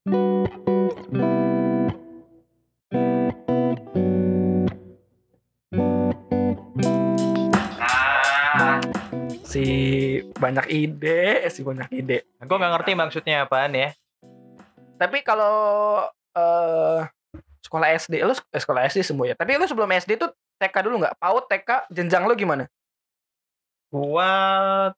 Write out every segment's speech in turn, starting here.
Nah, Si banyak ide, si banyak ide. Gue nggak ngerti maksudnya apaan ya. Tapi kalau eh sekolah SD lu eh, sekolah SD semua ya. Tapi lu sebelum SD tuh TK dulu nggak? PAUD, TK, jenjang lu gimana? Gua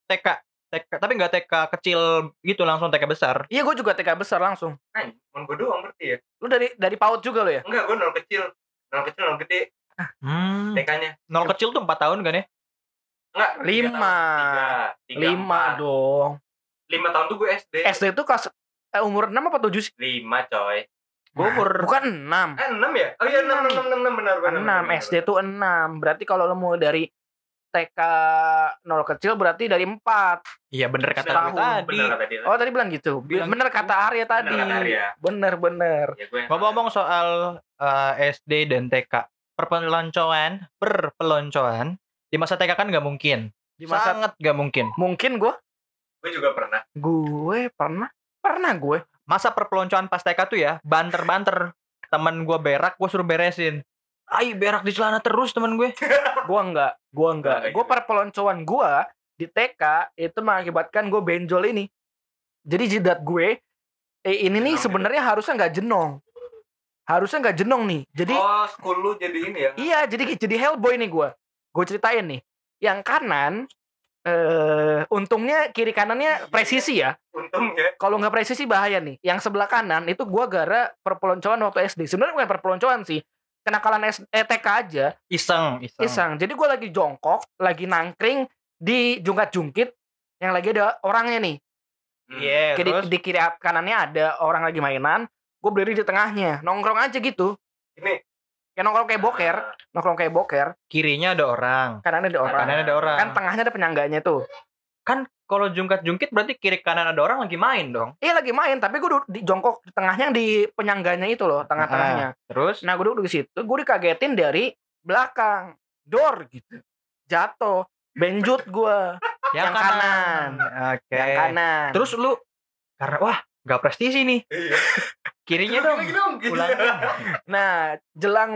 TK, TK, tapi nggak TK kecil gitu langsung TK besar. Iya, gue juga TK besar langsung. anjing, cuman gue doang berarti ya. Lu dari dari PAUD juga lu ya? Enggak, gue nol kecil. Nol kecil, nol gede. Hmm. TK-nya. Nol kecil tuh 4 tahun kan ya? Enggak, Lima. Tiga, tiga, Lima empat. dong. Lima tahun tuh gue SD. SD tuh kelas eh, umur 6 apa 7 sih? Lima coy. Gue umur Bukan 6. Eh, enam ya? Oh iya, enam, enam, enam, enam, benar, benar. 6 benar, SD benar. tuh 6. Berarti kalau lu mau dari TK nol kecil berarti dari 4. Iya bener kata lu tadi. Kata dia. Oh, tadi bilang gitu. Bilang bener kata Arya tadi. kata Arya. Bener bener. Ya, Ngomong-ngomong soal eh, SD dan TK, perpeloncoan, perpeloncoan di masa TK kan nggak mungkin. Di masa Sangat nggak mungkin. mungkin gue Gue juga pernah. gue pernah pernah gue Masa perpeloncoan pas TK tuh ya, banter-banter. Temen gue berak, gue suruh beresin. Ay, berak di celana terus temen gue. gue enggak gue enggak Enggak gue gitu. perpeloncoan gue di TK itu mengakibatkan gue benjol ini jadi jidat gue eh, ini nih sebenarnya harusnya nggak jenong harusnya nggak jenong nih jadi oh, school lu jadi ini ya? iya jadi jadi hellboy nih gue gue ceritain nih yang kanan eh untungnya kiri kanannya presisi ya Untung ya. kalau nggak presisi bahaya nih. Yang sebelah kanan itu gua gara perpeloncoan waktu SD. Sebenarnya bukan perpeloncoan sih. Kenakalan S eh, aja, Iseng, iseng. iseng. Jadi gua lagi jongkok, lagi nangkring di jungkat-jungkit yang lagi ada orangnya nih. Hmm. Iya, Kayak di, terus di kiri kanannya ada orang lagi mainan, gue berdiri di tengahnya, nongkrong aja gitu. Ini Kayak nongkrong kayak boker, nongkrong kayak boker, kirinya ada orang. kanannya ada orang. Kanan ada orang. Kan tengahnya ada penyangganya tuh. Kalau jungkat-jungkit berarti kiri kanan ada orang lagi main dong. Iya lagi main, tapi gue di jongkok di tengahnya di penyangganya itu loh, tengah-tengahnya. Terus Nah gue duduk di situ, gue dikagetin dari belakang, door gitu, jatuh, benjut gue, yang kanan. Oke. yang kanan. Terus lu karena wah gak prestisi nih. Iya. Kirinya dong. lagi dong. gitu. Ulang. nah jelang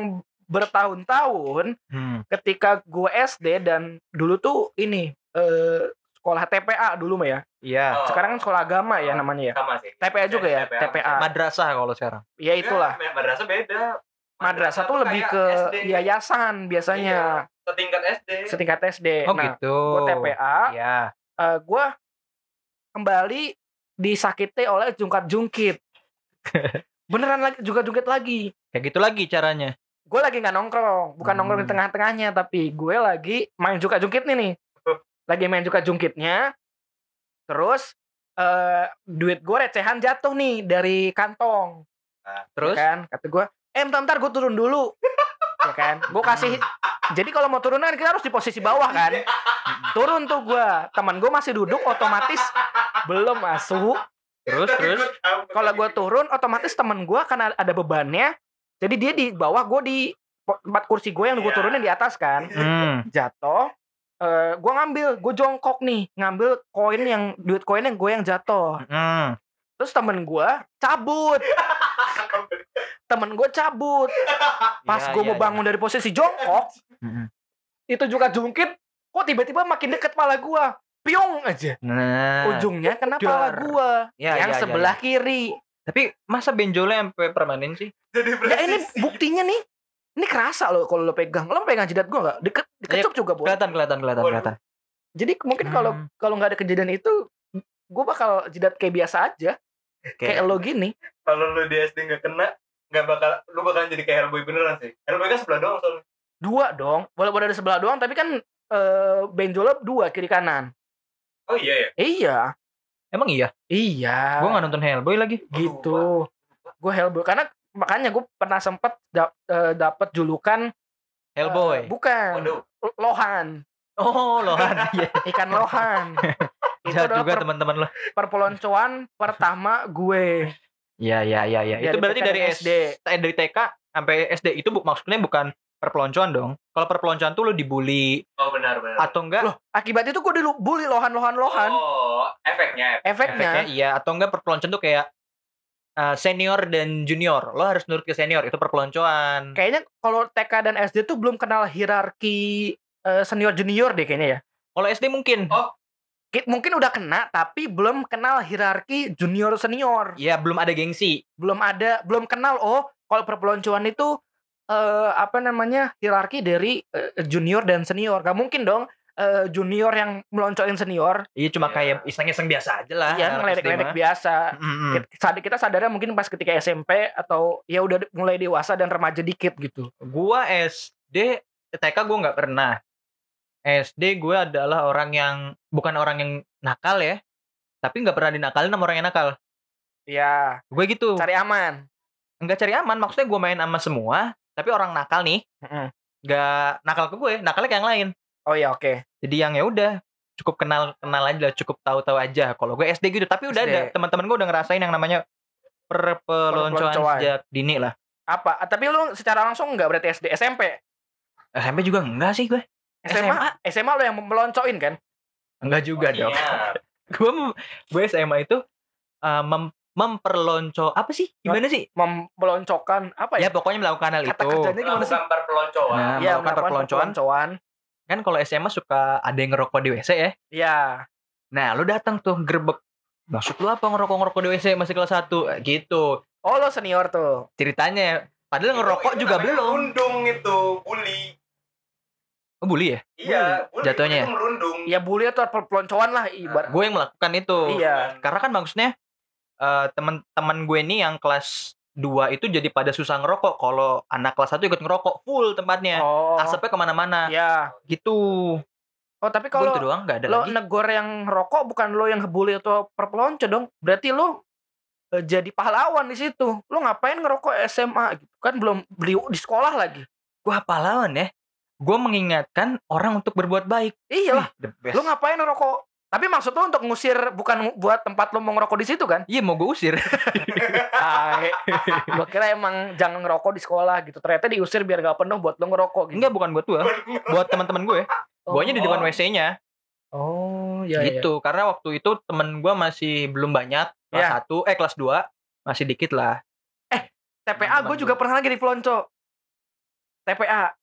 bertahun-tahun, Hmm. ketika gue SD dan dulu tuh ini eh, sekolah TPA dulu mah ya. Iya. Oh. Sekarang kan sekolah agama ya namanya ya. Sama sih. TPA juga ya, TPA. Madrasah kalau sekarang. Ya itulah. Ya, madrasah beda. Madrasah tuh lebih ke SD. yayasan biasanya, Iya, setingkat SD. setingkat SD. Oh nah, gitu. gue TPA, Iya. eh gue kembali disakiti oleh jungkat-jungkit. Beneran lagi jungkat-jungkit lagi. Kayak gitu lagi caranya. Gue lagi nggak nongkrong, bukan Hmm. nongkrong di tengah-tengahnya, tapi gue lagi main jungkat-jungkit nih nih. Lagi main jungkat-jungkitnya. Terus eh duit gue recehan jatuh nih dari kantong. Terus Ya kan? Kata gue, eh bentar, bentar gue turun dulu. ya kan? Gue kasih. Jadi kalau mau turun kan kita harus di posisi bawah kan? Turun tuh gue. Teman gue masih duduk, otomatis belum masuk. terus terus Kalau gue turun, otomatis temen gue karena ada bebannya. Jadi dia di bawah, gue di tempat kursi gue yang gue Iya. turunin di atas kan. hmm. Jatuh. Eh gue ngambil, gue jongkok nih, ngambil koin yang duit koin yang gue yang jatuh. Hmm. Terus temen gue cabut, temen gue cabut. Pas Iya, gue iya, mau bangun dari posisi jongkok, itu juga jungkit, kok tiba-tiba makin deket pala gue, piung aja. Nah, Ujungnya kena pala gue, Ya, yang ya, ya, sebelah ya. kiri. Tapi masa benjolnya sampai permanen sih? Jadi Ya ini buktinya nih. Ini kerasa loh kalau lo pegang. Lo pegang jidat gue nggak? Deket, dikecup juga, Bo. Kelihatan, kelihatan, kelihatan, kelihatan. Jadi mungkin kalau Hmm. kalau nggak ada kejadian itu, gue bakal jidat kayak biasa aja, kayak lo gini. Kalau lu di SD nggak kena, nggak bakal, lu bakalan jadi kayak Hellboy beneran sih. Hellboy kan sebelah doang soalnya. Dua dong, walaupun ada sebelah doang, tapi kan eh, benjolnya dua kiri kanan. Oh iya ya. Iya, Emang iya? iya. Gua nggak nonton Hellboy lagi. gitu. Gue Hellboy karena makanya gue pernah sempet dap, eh, dapet julukan eh, Hellboy. bukan Waduh. lohan, oh, lohan. Iya. ikan lohan. itu Jahat adalah juga teman-teman lo. perpeloncoan pertama gue. Iya, iya, iya, iya. Dari Itu berarti dari dan SD, eh, dari TK sampai SD itu bu, maksudnya bukan perpeloncoan dong. Kalau perpeloncoan tuh lo dibully Oh benar benar. atau enggak Loh, akibat itu gue dibully lohan-lohan-lohan. Oh, efeknya. Efeknya, efeknya iya atau enggak perpeloncoan tuh kayak eh, senior dan junior. Lo harus nurut ke senior, itu perpeloncoan. Kayaknya kalau TK dan SD tuh belum kenal hierarki eh, senior junior deh kayaknya ya. Kalau SD mungkin. Oh. Ki- Mungkin udah kena tapi belum kenal hierarki junior senior. Ya belum ada gengsi. Belum ada, belum kenal oh kalau perpeloncoan itu eh apa namanya hierarki dari eh, junior dan senior. Gak mungkin dong eh, junior yang meloncoin senior. Iya cuma Iya. kayak iseng-iseng biasa aja lah. Iya, ngeledek-ledek biasa. Mm-mm. Kita, sad- kita sadarnya mungkin pas ketika SMP atau ya udah de- mulai dewasa dan remaja dikit gitu. Gua SD, TK gue nggak pernah. SD gue adalah orang yang bukan orang yang nakal ya, tapi nggak pernah dinakalin sama orang yang nakal. Ya, Gue gitu. cari aman. Nggak cari aman, maksudnya gue main sama semua, tapi orang nakal nih Mm-mm. nggak nakal ke gue, nakalnya ke yang lain. Oh ya oke. Jadi yang ya udah cukup kenal kenal aja lah, cukup tahu-tahu aja. Kalau gue SD gitu, tapi udah SD. ada teman-teman gue udah ngerasain yang namanya perpeloncoan sejak dini lah. Apa? Ah, Tapi lu secara langsung nggak berarti SD, SMP, SMP juga enggak sih gue. SMA, SMA lu yang meloncoin kan? Enggak juga dong. Iya. gue gue SMA itu uh, mem- memperlonco apa sih gimana sih Mem- meloncokan apa ya ya? pokoknya melakukan hal Kata itu kerjanya gimana sih? Melakukan perpeloncoan. Nah, Iya, melakukan melakukan perpeloncoan perpeloncoan. Kan kalau SMA suka ada yang ngerokok di WC ya Iya. nah lu datang tuh gerbek maksud lu apa ngerokok ngerokok di WC masih kelas 1 gitu Oh, lo senior tuh. ceritanya padahal Itu- ngerokok itu juga belum Merundung itu, bully. oh, bully ya Iya, bully. Jatuhnya Itu merundung. Ya bully atau perpeloncoan lah ibarat. gue yang melakukan itu Iya. karena kan maksudnya eh, teman-teman gue nih yang kelas 2 itu jadi pada susah ngerokok kalau anak kelas 1 ikut ngerokok full tempatnya Oh. asapnya ke mana-mana Ya. gitu Oh, tapi kalau kalau itu doang nggak ada lo lagi negor yang rokok bukan lo yang ngebully atau perpelonco dong. Berarti lo eh, jadi pahlawan di situ. Lo ngapain ngerokok SMA gitu kan belum beli di sekolah lagi. gua pahlawan ya gua mengingatkan orang untuk berbuat baik Iya lah. Lo ngapain ngerokok? Tapi maksud lo untuk ngusir bukan buat tempat lo mau ngerokok di situ kan? iya mau gue usir. Gua kira emang jangan ngerokok di sekolah gitu. Ternyata diusir biar gak penuh buat lo ngerokok gitu. enggak bukan buat gua buat teman-teman gue guanya di depan Oh. WC-nya Oh, iya iya. gitu karena waktu itu temen gua masih belum banyak kelas Iya. 1 eh kelas 2 masih dikit lah TPA gue juga pernah lagi di Flonco. TPA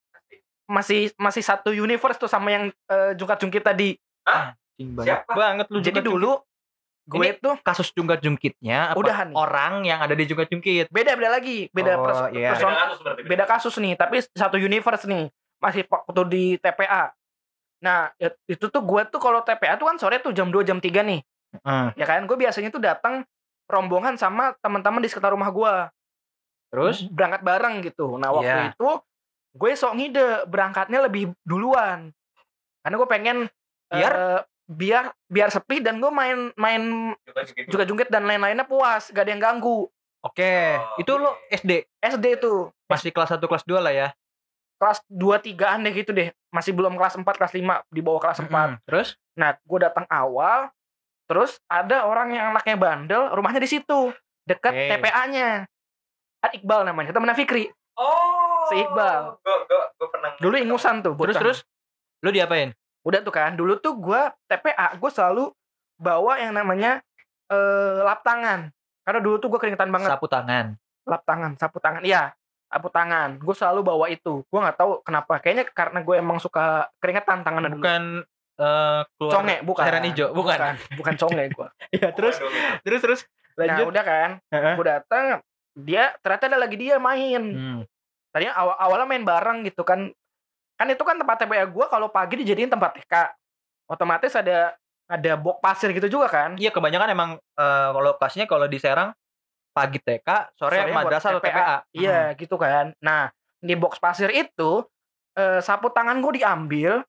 masih masih satu universe tuh sama yang eh, jungkat-jungkit tadi. Anjing banyak Siapa? banget lu Jadi dulu gue Ini- tuh kasus jungkat-jungkitnya apa Udahan nih. orang yang ada di jungkat-jungkit beda beda lagi, beda Oh, pers- iya. person- Beda kasus berarti. beda kasus nih, tapi satu universe nih. Masih waktu di TPA. Nah, ya- itu tuh gue tuh kalau TPA tuh kan sore tuh jam 2 jam 3 nih. Hmm. Ya kan? Gue biasanya tuh datang rombongan sama teman-teman di sekitar rumah gue. terus berangkat bareng gitu. Nah waktu Iya. itu gue sok ngide berangkatnya lebih duluan karena gue pengen Biar? eh, biar biar sepi dan gue main main Juga jungkit dan lain-lainnya puas gak ada yang ganggu oke Oh, itu lo SD SD tuh masih kelas 1 kelas 2 lah ya kelas 2 3 deh gitu deh masih belum kelas 4 kelas 5 di bawah kelas 4 Mm-mm. terus nah gue datang awal terus ada orang yang anaknya bandel rumahnya di situ dekat Oke. TPA-nya Kan Iqbal namanya temennya Fikri Oh. Si Iqbal. Gue pernah. dulu ingusan tuh terus bocah. terus lu diapain Udah tuh kan, dulu tuh gua TPA, gue selalu bawa yang namanya eh lap tangan. Karena dulu tuh gue keringetan banget. sapu tangan Lap tangan, sapu tangan. Iya, sapu tangan. Gue selalu bawa itu. Gue nggak tahu kenapa. Kayaknya karena gue emang suka keringetan tangannya dulu. bukan eh keluar conge, bukan. cairan hijau bukan, Bukan, bukan conge gue. ya terus terus terus Nah, lanjut udah kan. Heeh. Gue datang, dia ternyata ada lagi dia main. Hmm. Tadinya awal awalnya main bareng gitu kan. Kan itu kan tempat TPA gue kalau pagi dijadiin tempat TK. Otomatis ada ada bok pasir gitu juga kan. Iya kebanyakan emang eh, kalau lokasinya kalau di Serang pagi TK, sore Sorenya madrasah atau TPA. Iya gitu kan. Nah di box pasir itu eh, sapu tangan gue diambil,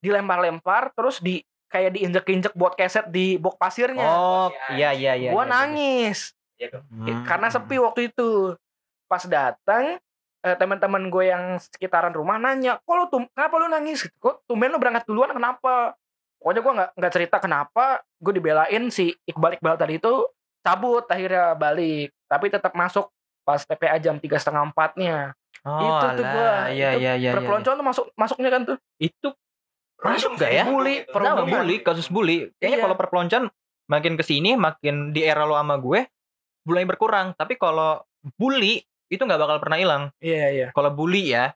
dilempar-lempar, terus di kayak diinjek-injek buat keset di box pasirnya. Oh, iya anjing. iya iya. gue iya, nangis Iya dong. Eh, Hmm. karena sepi waktu itu. Pas datang eh, teman-teman gue yang sekitaran rumah nanya, kok lu tum kenapa lu nangis? Kok tumben lu berangkat duluan kenapa? Pokoknya gue nggak nggak cerita kenapa. Gue dibelain si Iqbal Iqbal tadi itu cabut akhirnya balik, tapi tetap masuk pas TPA jam tiga setengah empatnya. Oh, itu tuh alah, gua, Iya iya iya. iya. Perpeloncoan tuh masuk masuknya kan tuh. Itu nggak sih, ya? Bully, gitu. per- Nah, Perundungan. bully, kasus bully. Kayaknya Iya. kalau perpeloncoan makin ke sini makin di era lo sama gue mulai berkurang tapi kalau bully itu nggak bakal pernah hilang Iya, iya. kalau bully ya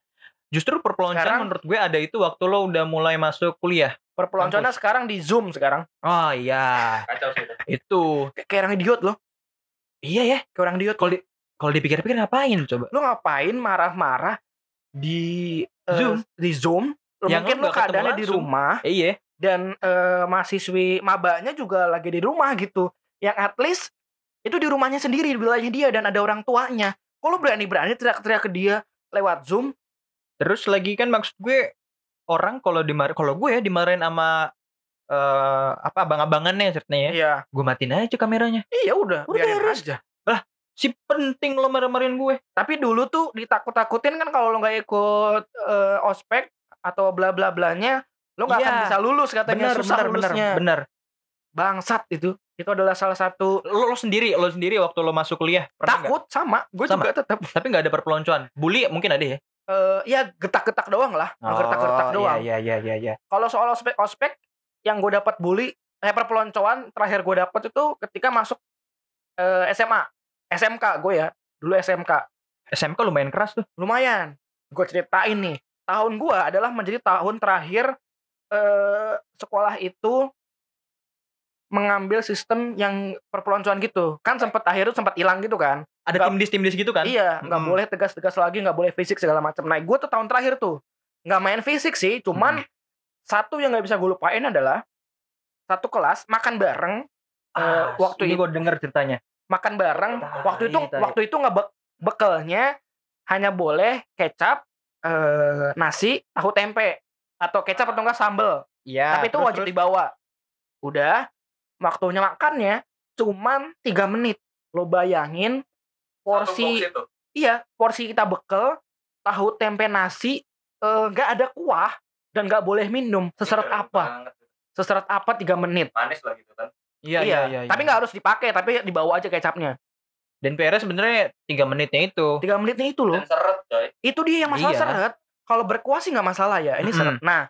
justru perpeloncoan Sekarang- menurut gue ada itu waktu lo udah mulai masuk kuliah Perpeloncoannya sekarang di Zoom sekarang. oh iya Kacau sih itu. itu Kayak, orang idiot loh. iya ya Kayak orang idiot. kalau di kalau dipikir-pikir ngapain coba Lu ngapain marah-marah di eh, Zoom. di Zoom? Lu Yang mungkin ketemu keadaannya di rumah eh, iya dan eh, mahasiswi mabanya juga lagi di rumah gitu. Yang at least itu di rumahnya sendiri di wilayahnya dia dan ada orang tuanya. Kok lu berani-berani teriak-teriak ke dia lewat Zoom? terus lagi kan maksud gue orang kalau dimar kalau gue ya dimarahin sama eh apa abang-abangannya ceritanya ya Iya. gue matiin aja kameranya Iya udah, Udah biarin beres. aja. si penting lo marah-marahin gue Tapi dulu tuh ditakut-takutin kan kalau lo nggak ikut eh, ospek atau bla bla blanya, lo nggak akan Iya. bisa lulus katanya bener susah bener bener lulusnya. bener Bangsat itu. Itu adalah salah satu lo, lo sendiri lo sendiri waktu lo masuk kuliah takut sama. Gue juga tetap tapi nggak ada perpeloncoan? Bully mungkin ada ya? Eh ya getak-getak doang lah, getak-getak doang. iya iya iya iya. Kalau soal ospek ospek yang gue dapat bully, eh perpeloncoan terakhir gue dapat itu ketika masuk eh, SMA, SMK gue ya, dulu SMK. SMK lumayan keras tuh. Lumayan. Gue ceritain nih. Tahun gue adalah menjadi tahun terakhir eh, sekolah itu mengambil sistem yang perpeloncoan gitu. Kan sempat akhir itu sempat hilang gitu kan. Ada Nggak- tim dis tim dis gitu kan? Iya nggak Mm. boleh tegas-tegas lagi nggak boleh fisik segala macam. Nah gue tuh tahun terakhir tuh nggak main fisik sih cuman satu yang nggak bisa gue lupain adalah satu kelas makan bareng eh, waktu Ah, ini itu gue denger ceritanya. Makan bareng Tai, waktu itu tai. waktu itu nggak be- bekelnya hanya boleh kecap eh, nasi tahu tempe atau kecap atau enggak sambel. Iya tapi itu terus, wajib terus. dibawa. Udah waktunya makannya cuman tiga menit lo bayangin porsi iya porsi kita bekel tahu tempe nasi eh, nggak ada kuah dan nggak boleh minum seseret Keren apa banget. seseret apa tiga menit Manis lah gitu kan. iya iya iya, iya. tapi nggak harus dipakai tapi dibawa aja kecapnya dan PR sebenarnya tiga menitnya itu tiga menitnya itu loh Dan seret coy. itu dia yang masalah Iya. seret kalau berkuah sih nggak masalah ya ini Mm-mm. seret nah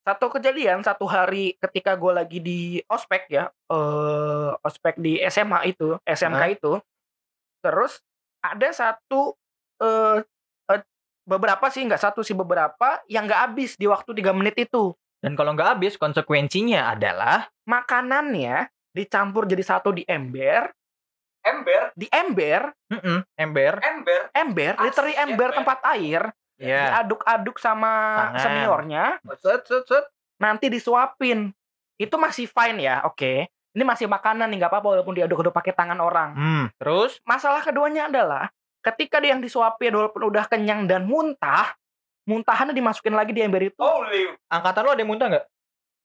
satu kejadian satu hari ketika gue lagi di ospek ya eh ospek di SMA itu SMK itu terus ada satu eh eh, beberapa sih nggak satu sih beberapa yang nggak habis di waktu tiga menit itu. Dan kalau nggak habis konsekuensinya adalah? Makanannya dicampur jadi satu di ember. Ember, di ember. Mm ember. Ember. ember literally shit, ember man. tempat air ya diaduk-aduk sama Tangan. seniornya. Set set set. Nanti disuapin. Itu masih fine ya oke. Ini masih makanan nih nggak apa-apa walaupun diaduk-aduk pakai tangan orang. Hmm. Terus? Masalah keduanya adalah ketika dia yang disuapin walaupun udah kenyang dan muntah muntahannya dimasukin lagi di ember itu. Holy. angkatan lo ada yang muntah nggak?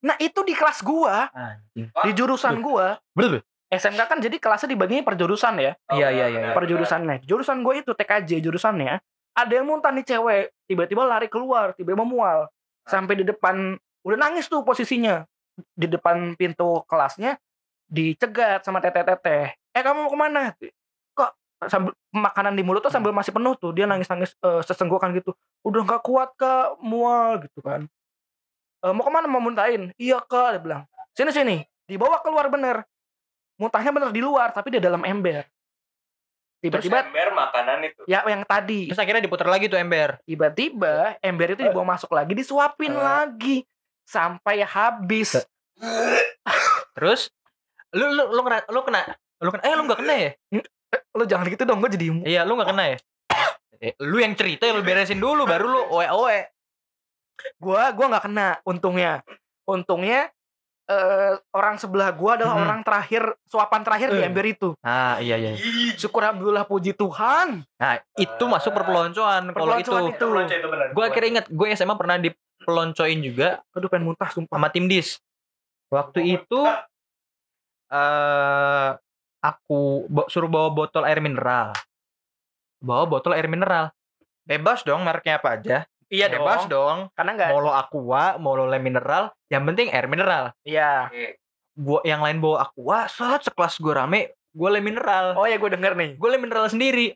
Nah itu di kelas gua. Anjing. Di jurusan gua. Betul SMK kan jadi kelasnya dibagi per jurusan ya? Iya, iya, iya, benar, per jurusannya. Jurusan gue itu TKJ jurusannya ada yang muntah nih cewek tiba-tiba lari keluar tiba-tiba mual. Sampai di depan udah nangis tuh posisinya. Di depan pintu kelasnya dicegat sama teteh-teteh. Eh kamu mau ke mana? Kok sambil makanan di mulut tuh sambil masih penuh tuh. Dia nangis-nangis eh, sesenggukan gitu. Udah nggak kuat kak. Mual gitu kan. "Eh, mau ke mana? Mau muntahin? Iya kak dia bilang. Sini sini. Dibawa keluar bener. Muntahnya bener di luar tapi di dalam ember tiba-tiba ember makanan itu. ya yang tadi. Terus akhirnya diputar lagi tuh ember. Tiba-tiba ember itu dibawa masuk lagi disuapin Eh. lagi. Sampai habis. Terus? Lu lu lu ngera- lu kena lu kena eh lu nggak kena ya? Lo jangan gitu dong gue jadi iya lu nggak kena ya? Eh, lu yang cerita lu beresin dulu baru lu oe oe gua gua nggak kena untungnya. Untungnya eh, orang sebelah gua adalah Hmm. orang terakhir suapan terakhir di Eh. ember itu. Ah iya iya. Syukur alhamdulillah puji Tuhan. Nah itu masuk perpeloncoan kalau itu. Perpeloncoan itu pelonco itu benar. gue akhirnya inget gue SMA pernah dipeloncoin juga aduh pengen muntah sumpah. sama tim dis. Waktu itu eh aku bo- suruh bawa botol air mineral. Bawa botol air mineral. Bebas dong mereknya apa aja iya bebas dong dong. Karena nggak mau lo aqua mau lo le mineral yang penting air mineral. Iya. Gua yang lain bawa aqua saat sekelas gue rame gue le mineral. Oh ya gue denger nih. Gue le mineral sendiri.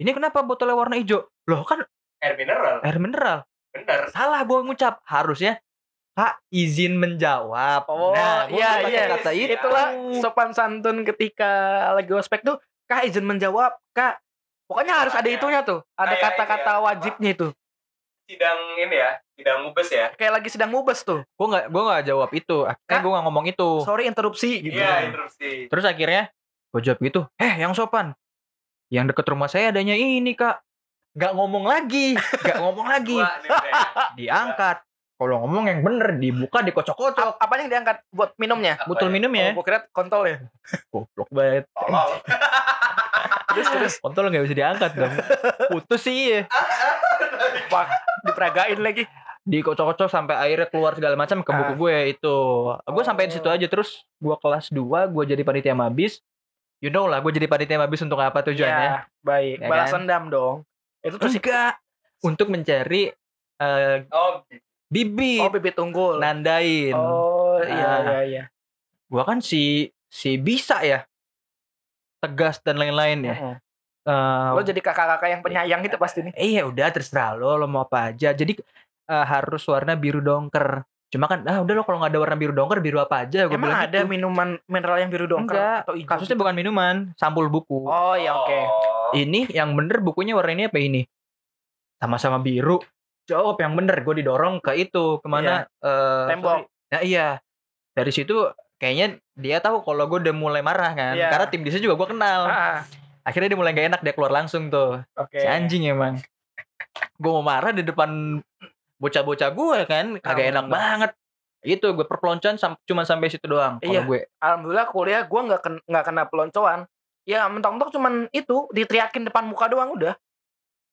Ini kenapa botolnya warna hijau? Loh kan Air mineral. air mineral. Bener. salah gue ngucap. Harusnya kak izin menjawab. Oh, nah iya, iya. kata itu. Itulah sopan santun ketika lagi ospek tuh kak izin menjawab. Kak pokoknya harus ada Kayak- itunya tuh. Ada kayak kata-kata ya, wajibnya itu sidang ini ya sidang mubes ya? Kayak lagi sedang mubes tuh. Gue nggak gue nggak jawab itu. Akhirnya gue nggak ngomong itu. Sorry interupsi. Gitu. iya interupsi. Terus akhirnya gue jawab gitu eh yang sopan. Yang deket rumah saya adanya ini kak. Nggak ngomong lagi. Nggak ngomong lagi. Diangkat. Kalau ngomong yang bener dibuka dikocok-kocok. Apa yang diangkat? Buat minumnya? Botol ya? minum ya. Oh, gue kira kontol ya. Goblok banget. Tolol. terus terus. Kontol nggak bisa diangkat dong putus sih ya Pak, diperagain lagi. Dikocok-kocok sampai airnya keluar segala macam ke buku Ah. gue itu. Gue sampai di situ Oh. aja terus gue kelas 2 gue jadi panitia mabis. You know lah gue jadi panitia mabis untuk apa tujuannya. Ya, baik. Ya balas kan? dendam dong. Itu tuh sih enggak. Untuk mencari eh, oh bibit. Oh bibit unggul. Nandain. Oh iya Ah. iya iya. Gue kan si si bisa ya. Tegas dan lain-lain ya. Mm-mm. Eh, lo jadi kakak-kakak yang penyayang itu pasti nih iya udah terserah lo lo mau apa aja jadi eh, harus warna biru dongker cuma kan ah udah lo kalau nggak ada warna biru dongker biru apa aja gue emang bilang ada gitu. minuman mineral yang biru dongker Enggak, atau hijau kasusnya gitu? bukan minuman sampul buku oh ya oke Oh. ini yang bener bukunya warna ini apa ini sama-sama biru jawab yang bener gue didorong ke itu ke mana eh, Tembok. sorry. nah iya dari situ kayaknya dia tahu kalau gue udah mulai marah kan Iya. karena tim DC juga gue kenal Ah, akhirnya dia mulai gak enak dia keluar langsung tuh. Oke. Si anjing emang. Gue mau marah di depan bocah-bocah gue kan kagak enak banget. Itu gue perpeloncoan sam- cuma sampai situ doang kalau Iya. gue. Alhamdulillah kuliah gue nggak ken- nggak kena peloncoan. Ya mentok-mentok cuman itu diteriakin depan muka doang udah.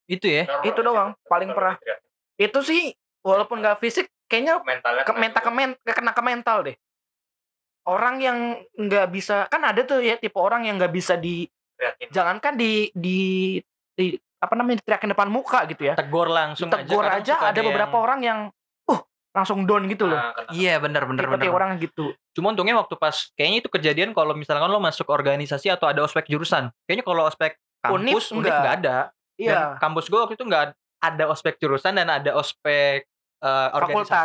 Itu ya? Normal Itu doang, paling gitu ya. itu sih walaupun nggak fisik kayaknya mentalnya ke kena mental ke juga. men- kena ke mental deh. Orang yang nggak bisa kan ada tuh ya tipe orang yang nggak bisa di Teriakin. jangankan di di, di apa namanya diteriakin depan muka gitu ya tegur langsung tegur aja suka ada beberapa yang- orang yang uh langsung down gitu loh Nah, kena. iya bener bener tipe bener orang gitu Cuma untungnya waktu pas kayaknya itu kejadian kalau misalkan lo masuk organisasi atau ada ospek jurusan. Kayaknya kalau ospek kampus Univ enggak. nggak ada. Dan iya kampus gue waktu itu nggak ada ospek jurusan dan ada ospek fakultas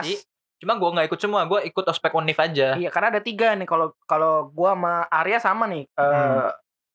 organisasi. Cuma gue nggak ikut semua, gue ikut ospek Univ aja. iya karena ada tiga nih kalau kalau gua sama Arya sama nih Hmm.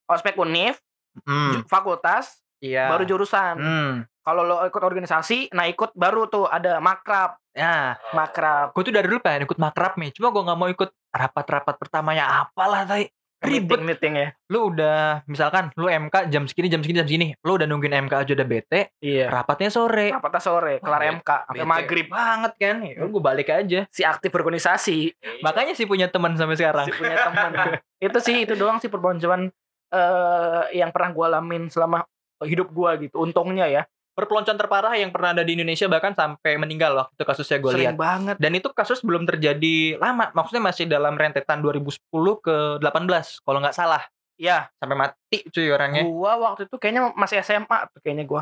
Ospek univ Hmm, fakultas iya. baru jurusan Hmm. kalau lo ikut organisasi nah ikut baru tuh ada makrab Ya, makrab gue tuh dari dulu pengen ikut makrab nih. Cuma gue nggak mau ikut rapat-rapat pertamanya apalah tadi. Ribet. meeting meeting ya Lu udah misalkan lu MK jam segini jam segini jam segini. Lu udah nungguin MK aja udah bete. iya Rapatnya sore. rapatnya sore kelar Wah, MK sampai maghrib banget kan. Ya, gue balik aja. si aktif berorganisasi Iya. Makanya sih punya teman sampai sekarang. si punya teman itu sih itu doang sih perpeloncoan eh yang pernah gua alamin selama hidup gua gitu untungnya ya Perpeloncoan terparah yang pernah ada di Indonesia bahkan sampai meninggal waktu itu kasusnya gue lihat. banget Dan itu kasus belum terjadi lama, maksudnya masih dalam rentetan 2010 ke 18 kalau nggak salah. ya Sampai mati cuy orangnya. gua waktu itu kayaknya masih SMA tuh kayaknya gua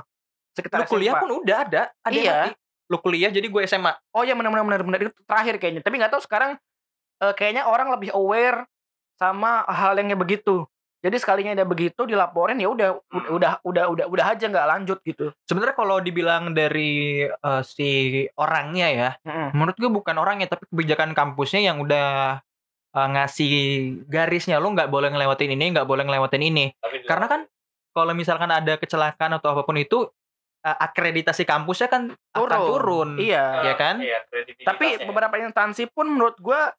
sekitar Lu kuliah SMA. pun udah ada, ada Iya. mati. Lu kuliah jadi gue SMA. oh ya benar benar benar benar itu terakhir kayaknya tapi nggak tahu sekarang eh, kayaknya orang lebih aware sama hal yang begitu jadi sekalinya ada begitu dilaporin ya udah Hmm. udah udah udah udah aja nggak lanjut gitu Sebenarnya kalau dibilang dari eh, si orangnya ya, Mm-mm. menurut gue bukan orangnya tapi kebijakan kampusnya yang udah eh, ngasih garisnya lu nggak boleh ngelewatin ini, nggak boleh ngelewatin ini. Tapi di- Karena kan kalau misalkan ada kecelakaan atau apa pun itu eh, akreditasi kampusnya kan akan turun. iya ya kan? Iya, tapi beberapa instansi pun menurut gua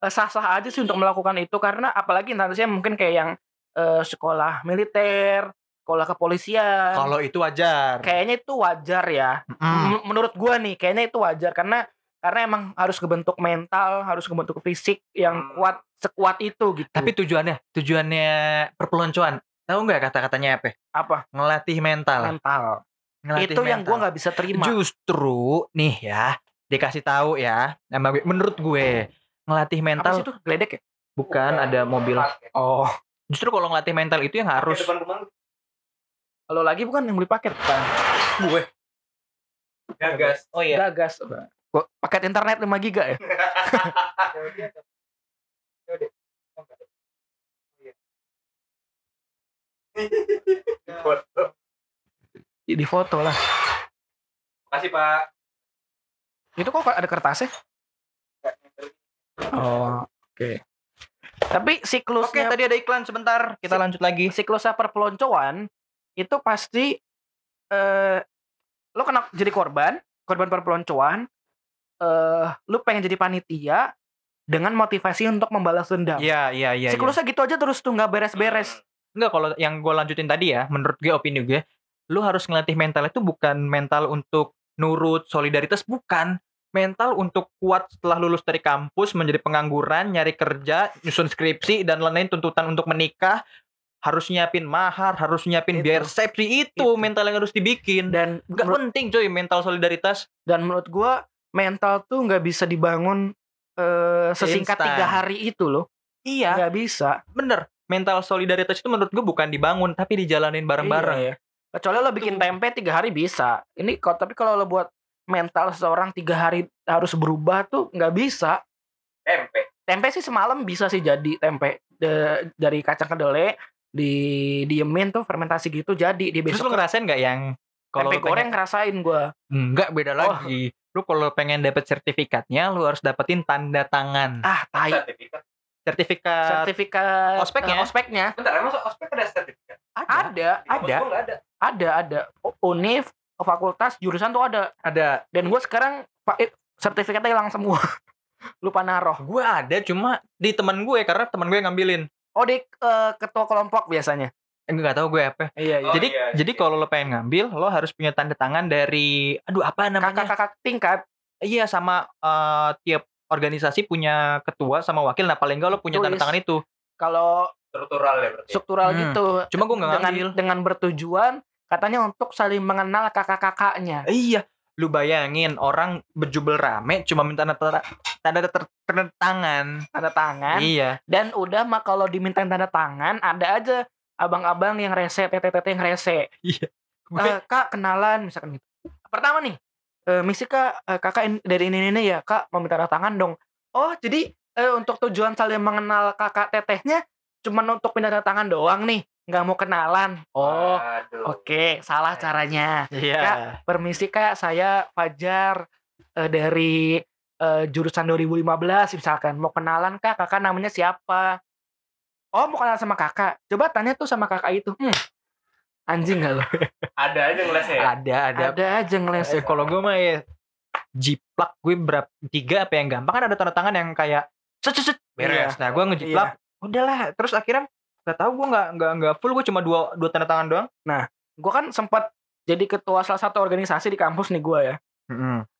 eh, sah-sah aja sih untuk melakukan itu karena apalagi instansinya mungkin kayak yang eh, sekolah militer sekolah kepolisian Kalau itu wajar. kayaknya itu wajar ya Mm. Men- menurut gua nih kayaknya itu wajar karena karena emang harus kebentuk mental harus kebentuk fisik yang Hmm. kuat sekuat itu gitu Tapi tujuannya, tujuannya perpeloncoan, tahu nggak kata-katanya apa? apa Ngelatih mental. mental Ngelatih itu yang mental. gua nggak bisa terima Justru nih ya, dikasih tahu ya, menurut gue ngelatih apa mental sih itu geledek ya bukan ada mobil. oh Justru kalau ngelatih mental itu yang harus. Di kalau lagi bukan yang beli paket kan gue gagas. Oh iya. gagas. Gua paket internet 5 giga ya? Foto. di foto lah. Makasih, Pak. itu kok ada kertasnya? Oh oke Tapi Oke, siklusnya tadi ada iklan sebentar. Kita Si- lanjut lagi. siklusnya perpeloncoan itu pasti eh lo kena jadi korban, korban perpeloncoan. Eh lu pengen jadi panitia dengan motivasi untuk membalas dendam. Iya, iya, iya. iya. Siklusnya gitu aja terus tuh nggak beres-beres. Enggak, kalau yang gue lanjutin tadi ya, menurut gue opini gue, lu harus ngelatih mental itu bukan mental untuk nurut, solidaritas, bukan. Mental untuk kuat setelah lulus dari kampus, menjadi pengangguran, nyari kerja, nyusun skripsi, dan lain-lain tuntutan untuk menikah, harus nyiapin mahar, harus nyiapin Itu. biaya resepsi, itu, Itu. mental yang harus dibikin. Dan Gak menurut, penting coy, mental solidaritas. dan menurut gua mental tuh nggak bisa dibangun eh, sesingkat tiga hari itu loh. Iya, Nggak bisa. bener. Mental solidaritas itu menurut gue bukan dibangun, tapi dijalanin bareng-bareng. Iya, ya. Kecuali lo bikin tempe tiga hari bisa. Ini kok tapi kalau lo buat mental seseorang tiga hari harus berubah tuh nggak bisa. Tempe. Tempe sih semalam bisa sih jadi tempe De- dari kacang kedelai di diemin tuh fermentasi gitu jadi di Terus lu besok ngerasain nggak yang kalau tempe goreng pengen- ngerasain gua. Enggak beda Oh. lagi. Lu kalau pengen dapet sertifikatnya, lu harus dapetin tanda tangan. Ah, tai. Sertifikat. Sertifikat Sertifikat Ospeknya? eh, ospeknya Bentar, emang ospek ada sertifikat? ada. ada, Ada. ada. ada, ada. Fakultas, jurusan tuh ada. Ada. Dan gua sekarang eh, sertifikatnya hilang semua. Lupa naruh. Gue ada cuma di teman gue karena teman gue ngambilin. Oh, di eh, ketua kelompok biasanya. Enggak tahu gue apa. Iya, Oh, jadi iya, jadi iya. kalau lo pengen ngambil, lo harus punya tanda tangan dari aduh apa namanya? Kakak-kakak tingkat. Iya sama eh, tiap organisasi punya ketua sama wakil. Nah paling enggak lo punya tanda Tulis. tangan itu. Kalau struktural ya berarti. struktural Hmm. gitu. Cuma gua nggak dengan ngambil. dengan bertujuan katanya untuk saling mengenal kakak-kakaknya. Iya. Lu bayangin orang berjubel rame cuma minta tanda tanda, tanda, tangan. Tanda tangan. Iya. Dan udah mah kalau dimintain tanda tangan ada aja abang-abang yang rese, tete-tete yang rese. Iya. Eh, kak kenalan misalkan gitu. Pertama nih, eh, misi kak eh, kakak in- dari ini ini ya kak mau minta tanda tangan dong. Oh jadi eh, untuk tujuan saling mengenal kakak tetehnya cuman untuk minta tanda tangan doang nih, nggak mau kenalan. Oh oke salah caranya. Iya. Permisi kak, saya Fajar eh, dari eh, jurusan 2015 misalkan. Mau kenalan kak, kakak namanya siapa? Oh mau kenalan sama kakak. Coba tanya tuh sama kakak itu. Hmm, anjing gak lo? Ada aja ngelesnya ya. Ada ada. Ada aja ngeles. Eh, kalau gue mah ya jiplak gue berapa tiga apa yang gampang kan ada tanda tangan yang kayak set set beres. Nah gue ngejiplak udahlah terus akhirnya gak tahu gue nggak nggak nggak full gue cuma dua dua tanda tangan doang. Gue kan sempat jadi ketua salah satu organisasi di kampus nih gue ya.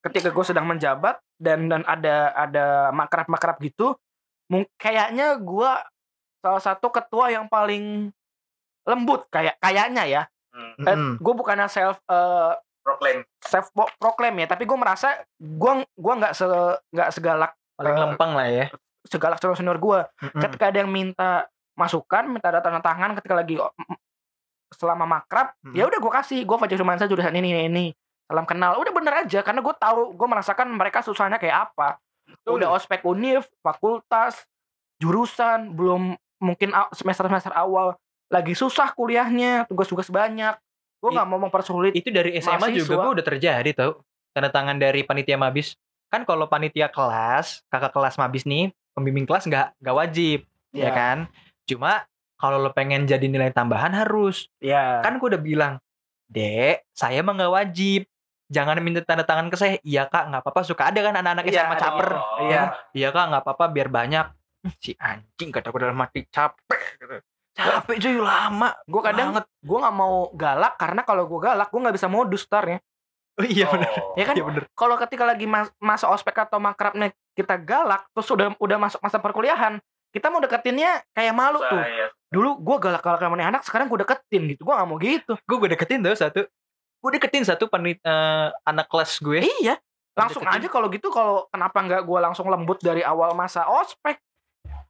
Ketika gue sedang menjabat dan dan ada ada makrab-makrab gitu, kayaknya gue salah satu ketua yang paling lembut kayak kayaknya ya. Hmm. Eh, gue bukannya self eh, Proclaim. self proclaim ya tapi gue merasa gue gua nggak se nggak segalak paling eh, lempeng lah ya. segalak senior senior gue Mm-mm. ketika ada yang minta masukan minta ada tanda tangan ketika lagi oh, selama makrab Mm. ya udah gue kasih gue Fajar Rumansa jurusan ini ini ini salam kenal udah bener aja karena gue tahu gue merasakan mereka susahnya kayak apa udah ospek univ fakultas jurusan belum mungkin semester semester awal lagi susah kuliahnya tugas-tugas banyak gue nggak mau mempersulit Itu dari SMA juga mahasiswa. gue udah terjadi tau tanda tangan dari panitia mabis. Kan kalau panitia kelas, kakak kelas mabis nih, pembimbing kelas nggak nggak wajib, ya Ya. kan? Cuma kalau lo pengen jadi nilai tambahan harus. ya Kan gue udah bilang, dek, saya mah nggak wajib. Jangan minta tanda tangan ke saya. Iya kak, nggak apa-apa. Suka ada kan anak-anak Iya, SMA ada. caper. Iya. Iya kak, nggak apa-apa biar banyak. Si anjing kata gue dalam capek. Gitu. Capek cuy lama. gue kadang gue nggak mau galak karena kalau gue galak gue nggak bisa modus starnya Oh, iya bener. Oh. ya kan Iya bener. kalau ketika lagi mas masa ospek atau makrabnya kita galak terus udah udah masuk masa perkuliahan kita mau deketinnya kayak malu tuh. Saya. dulu gue galak-galak sama nih anak sekarang gue deketin gitu. Gue nggak mau gitu. Gue gue deketin tuh satu gue deketin satu panit eh, anak kelas gue. Iya. Langsung Deketin. aja kalau gitu kalau kenapa nggak gue langsung lembut dari awal masa ospek?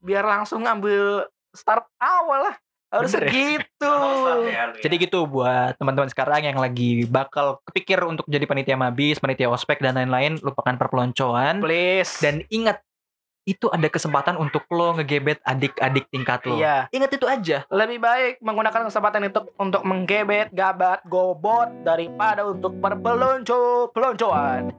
Biar langsung ngambil start awal lah. Harus Bener gitu ya. jadi gitu buat teman-teman sekarang yang lagi bakal kepikir untuk jadi panitia mabis panitia ospek dan lain-lain lupakan perpeloncoan. Please. Dan ingat itu ada kesempatan untuk lo ngegebet adik-adik tingkat lo. Iya. Ingat itu aja. Lebih baik menggunakan kesempatan itu untuk menggebet, gabat, gobot daripada untuk berbelonco-peloncoan.